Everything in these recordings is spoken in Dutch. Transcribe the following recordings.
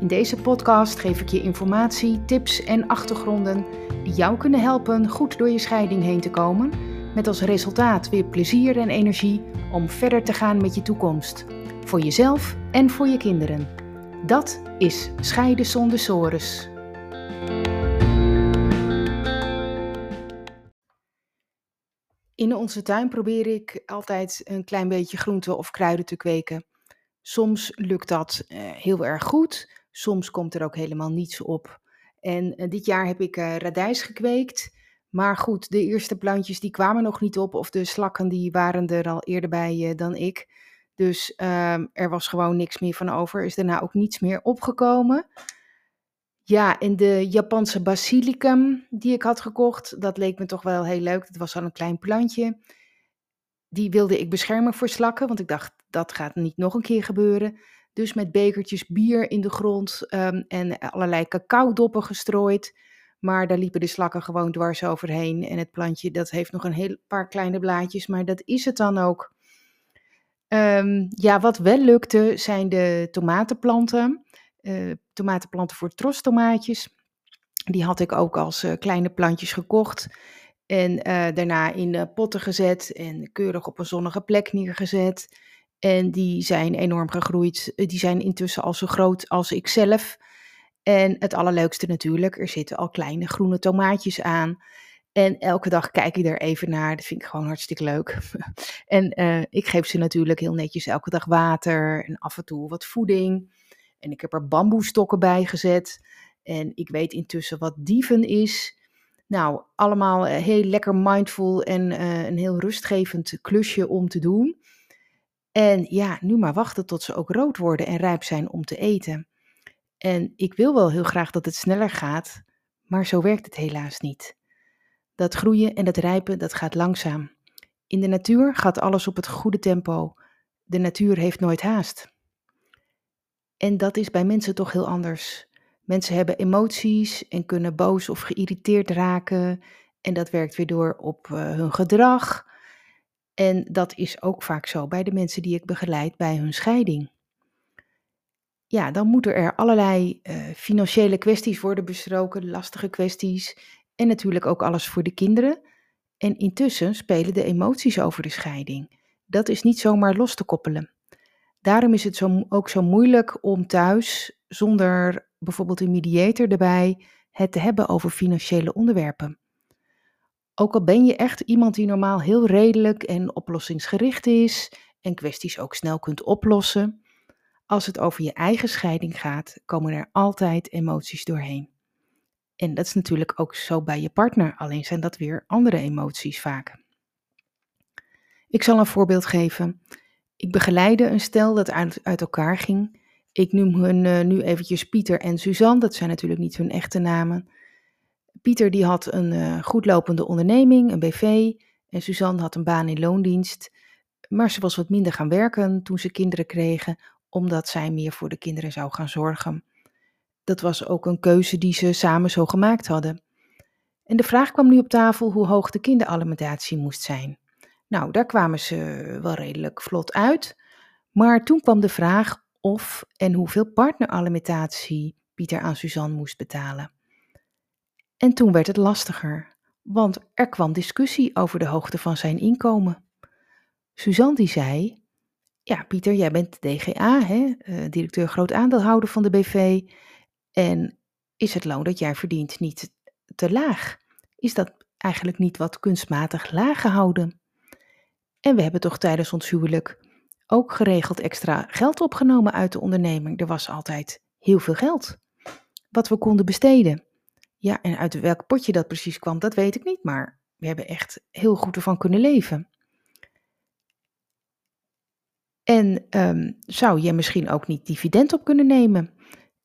In deze podcast geef ik je informatie, tips en achtergronden die jou kunnen helpen goed door je scheiding heen te komen, met als resultaat weer plezier en energie om verder te gaan met je toekomst, voor jezelf en voor je kinderen. Dat is Scheiden zonder sores. In onze tuin probeer ik altijd een klein beetje groenten of kruiden te kweken. Soms lukt dat uh, heel erg goed, Soms komt er ook helemaal niets op. En uh, dit jaar heb ik uh, radijs gekweekt. Maar goed, de eerste plantjes die kwamen nog niet op. Of de slakken die waren er al eerder bij uh, dan ik. Dus ehm, er was gewoon niks meer van over. Is daarna ook niets meer opgekomen. Ja, en de Japanse basilicum die ik had gekocht, dat leek me toch wel heel leuk. Het was al een klein plantje. Die wilde ik beschermen voor slakken, want ik dacht dat gaat niet nog een keer gebeuren. Dus met bekertjes bier in de grond um, en allerlei cacao-doppen gestrooid. Maar daar liepen de slakken gewoon dwars overheen. En het plantje dat heeft nog een heel paar kleine blaadjes, maar dat is het dan ook. Um, ja, wat wel lukte zijn de tomatenplanten. Uh, tomatenplanten voor trostomaatjes. Die had ik ook als uh, kleine plantjes gekocht. En uh, daarna in potten gezet en keurig op een zonnige plek neergezet. En die zijn enorm gegroeid. Eh, die zijn intussen al zo groot als ik zelf. En het allerleukste natuurlijk, er zitten al kleine groene tomaatjes aan. En elke dag kijk ik er even naar. Dat vind ik gewoon hartstikke leuk. en uh, ik geef ze natuurlijk heel netjes elke dag water en af en toe wat voeding. En ik heb er bamboestokken bij gezet. En ik weet intussen wat dieven is. Nou, allemaal eh, heel lekker mindful en een heel rustgevend klusje om te doen. En ja, nu maar wachten tot ze ook rood worden en rijp zijn om te eten. En ik wil wel heel graag dat het sneller gaat, maar zo werkt het helaas niet. Dat groeien en dat rijpen, dat gaat langzaam. In de natuur gaat alles op het goede tempo. De natuur heeft nooit haast. En dat is bij mensen toch heel anders. Mensen hebben emoties en kunnen boos of geïrriteerd raken. En dat werkt weer door op uh, hun gedrag. En dat is ook vaak zo bij de mensen die ik begeleid bij hun scheiding. Ja, dan moeten er allerlei uh, financiële kwesties worden besproken, lastige kwesties en natuurlijk ook alles voor de kinderen. En intussen spelen de emoties over de scheiding. Dat is niet zomaar los te koppelen. Daarom is het zo, ook zo moeilijk om thuis, zonder bijvoorbeeld een mediator erbij, het te hebben over financiële onderwerpen. Ook al ben je echt iemand die normaal heel redelijk en oplossingsgericht is en kwesties ook snel kunt oplossen, als het over je eigen scheiding gaat, komen er altijd emoties doorheen. En dat is natuurlijk ook zo bij je partner, alleen zijn dat weer andere emoties vaak. Ik zal een voorbeeld geven. Ik begeleide een stel dat uit, elkaar ging. Ik noem hun uh, nu eventjes Pieter en Suzanne, dat zijn natuurlijk niet hun echte namen. Pieter die had een uh, goedlopende onderneming, een BV. En Suzanne had een baan in loondienst. Maar ze was wat minder gaan werken toen ze kinderen kregen, omdat zij meer voor de kinderen zou gaan zorgen. Dat was ook een keuze die ze samen zo gemaakt hadden. En de vraag kwam nu op tafel hoe hoog de kinderalimentatie moest zijn. Nou, daar kwamen ze wel redelijk vlot uit. Maar toen kwam de vraag of en hoeveel partneralimentatie Pieter aan Suzanne moest betalen. En toen werd het lastiger, want er kwam discussie over de hoogte van zijn inkomen. Suzanne die zei, ja Pieter, jij bent DGA, hè, uh, directeur groot aandeelhouder van de BV, en is het loon dat jij verdient niet te laag? Is dat eigenlijk niet wat kunstmatig laag gehouden? En we hebben toch tijdens ons huwelijk ook geregeld extra geld opgenomen uit de onderneming. Er was altijd heel veel geld wat we konden besteden. Ja, en uit welk potje dat precies kwam, dat weet ik niet, maar we hebben echt heel goed ervan kunnen leven. En um, zou je misschien ook niet dividend op kunnen nemen?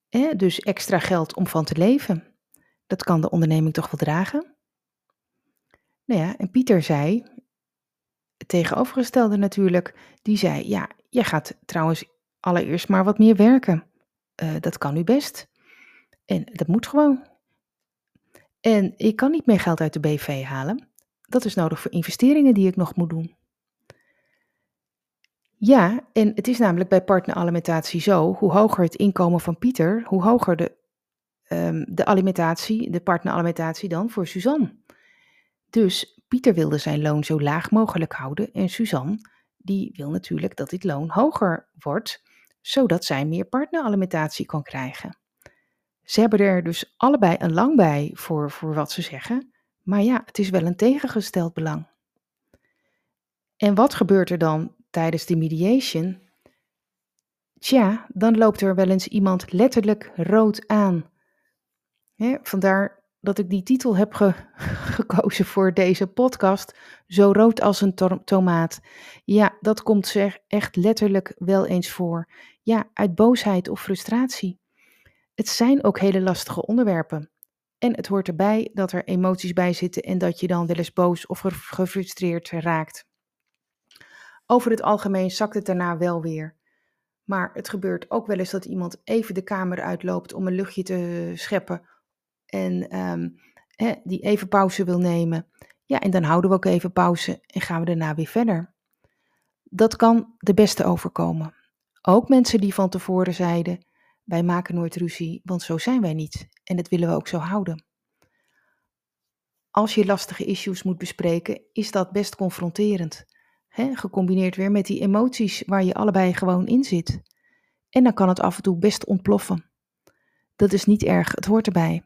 Hè? Dus extra geld om van te leven. Dat kan de onderneming toch wel dragen? Nou ja, en Pieter zei, het tegenovergestelde natuurlijk, die zei, ja, jij gaat trouwens allereerst maar wat meer werken. Uh, dat kan nu best. En dat moet gewoon. En ik kan niet meer geld uit de BV halen. Dat is nodig voor investeringen die ik nog moet doen. Ja, en het is namelijk bij partneralimentatie zo, hoe hoger het inkomen van Pieter, hoe hoger de, um, de alimentatie, de partneralimentatie dan voor Suzanne. Dus Pieter wilde zijn loon zo laag mogelijk houden en Suzanne, die wil natuurlijk dat dit loon hoger wordt, zodat zij meer partneralimentatie kan krijgen. Ze hebben er dus allebei een lang bij voor, voor wat ze zeggen, maar ja, het is wel een tegengesteld belang. En wat gebeurt er dan tijdens de mediation? Tja, dan loopt er wel eens iemand letterlijk rood aan. vandaar dat ik die titel heb gekozen voor deze podcast. Zo rood als een tomaat. Ja, dat komt zeg echt letterlijk wel eens voor. Ja, uit boosheid of frustratie. Het zijn ook hele lastige onderwerpen. En het hoort erbij dat er emoties bij zitten en dat je dan wel eens boos of gefrustreerd raakt. Over het algemeen zakt het daarna wel weer. Maar het gebeurt ook wel eens dat iemand even de kamer uitloopt om een luchtje te scheppen en hè, die even pauze wil nemen. Ja, en dan houden we ook even pauze en gaan we daarna weer verder. Dat kan de beste overkomen. Ook mensen die van tevoren zeiden: wij maken nooit ruzie, want zo zijn wij niet en dat willen we ook zo houden. Als je lastige issues moet bespreken, is dat best confronterend. Gecombineerd weer met die emoties waar je allebei gewoon in zit. En dan kan het af en toe best ontploffen. Dat is niet erg, het hoort erbij.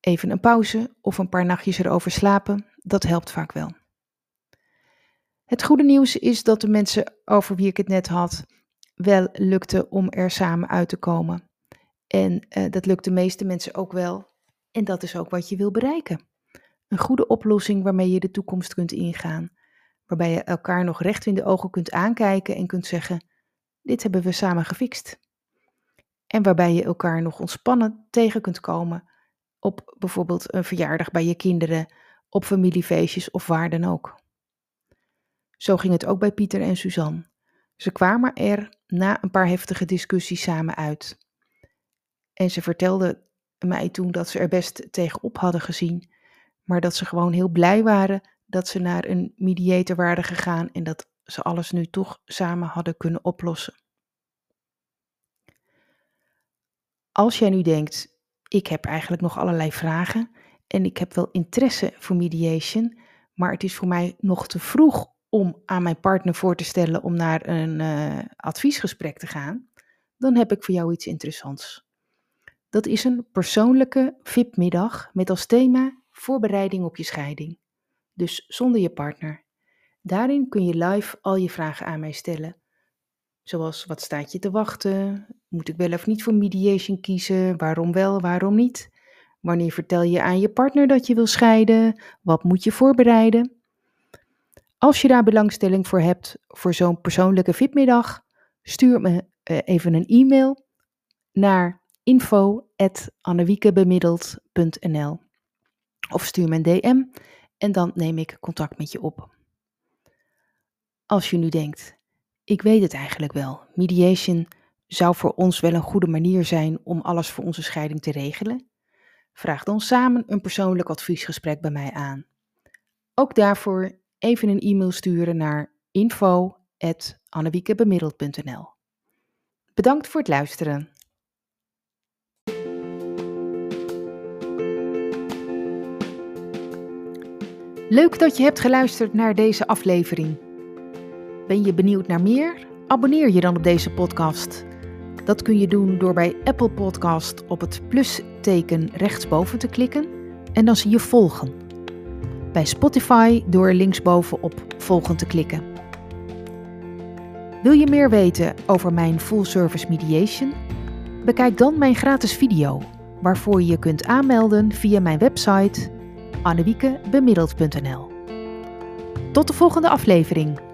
Even een pauze of een paar nachtjes erover slapen, dat helpt vaak wel. Het goede nieuws is dat de mensen over wie ik het net had, wel lukte om er samen uit te komen. En uh, dat lukt de meeste mensen ook wel. En dat is ook wat je wil bereiken. Een goede oplossing waarmee je de toekomst kunt ingaan. Waarbij je elkaar nog recht in de ogen kunt aankijken en kunt zeggen: Dit hebben we samen gefixt. En waarbij je elkaar nog ontspannen tegen kunt komen op bijvoorbeeld een verjaardag bij je kinderen, op familiefeestjes of waar dan ook. Zo ging het ook bij Pieter en Suzanne. Ze kwamen er na een paar heftige discussies samen uit. En ze vertelde mij toen dat ze er best tegenop hadden gezien, maar dat ze gewoon heel blij waren dat ze naar een mediator waren gegaan en dat ze alles nu toch samen hadden kunnen oplossen. Als jij nu denkt, ik heb eigenlijk nog allerlei vragen en ik heb wel interesse voor mediation, maar het is voor mij nog te vroeg om aan mijn partner voor te stellen om naar een uh, adviesgesprek te gaan, dan heb ik voor jou iets interessants. Dat is een persoonlijke VIP-middag met als thema voorbereiding op je scheiding. Dus zonder je partner. Daarin kun je live al je vragen aan mij stellen. Zoals wat staat je te wachten? Moet ik wel of niet voor mediation kiezen? Waarom wel, waarom niet? Wanneer vertel je aan je partner dat je wil scheiden? Wat moet je voorbereiden? Als je daar belangstelling voor hebt voor zo'n persoonlijke VIP-middag, stuur me uh, even een e-mail naar info.annewiekebemiddeld.nl of stuur me een DM en dan neem ik contact met je op. Als je nu denkt, ik weet het eigenlijk wel, mediation zou voor ons wel een goede manier zijn om alles voor onze scheiding te regelen, vraag dan samen een persoonlijk adviesgesprek bij mij aan. Ook daarvoor even een e-mail sturen naar info.annewiekebemiddeld.nl. Bedankt voor het luisteren. Leuk dat je hebt geluisterd naar deze aflevering. Ben je benieuwd naar meer? Abonneer je dan op deze podcast. Dat kun je doen door bij Apple Podcast op het plusteken rechtsboven te klikken en dan zie je volgen bij Spotify door linksboven op volgen te klikken. Wil je meer weten over mijn full service mediation? Bekijk dan mijn gratis video, waarvoor je je kunt aanmelden via mijn website annewiekebemiddeld.nl. Tot de volgende aflevering.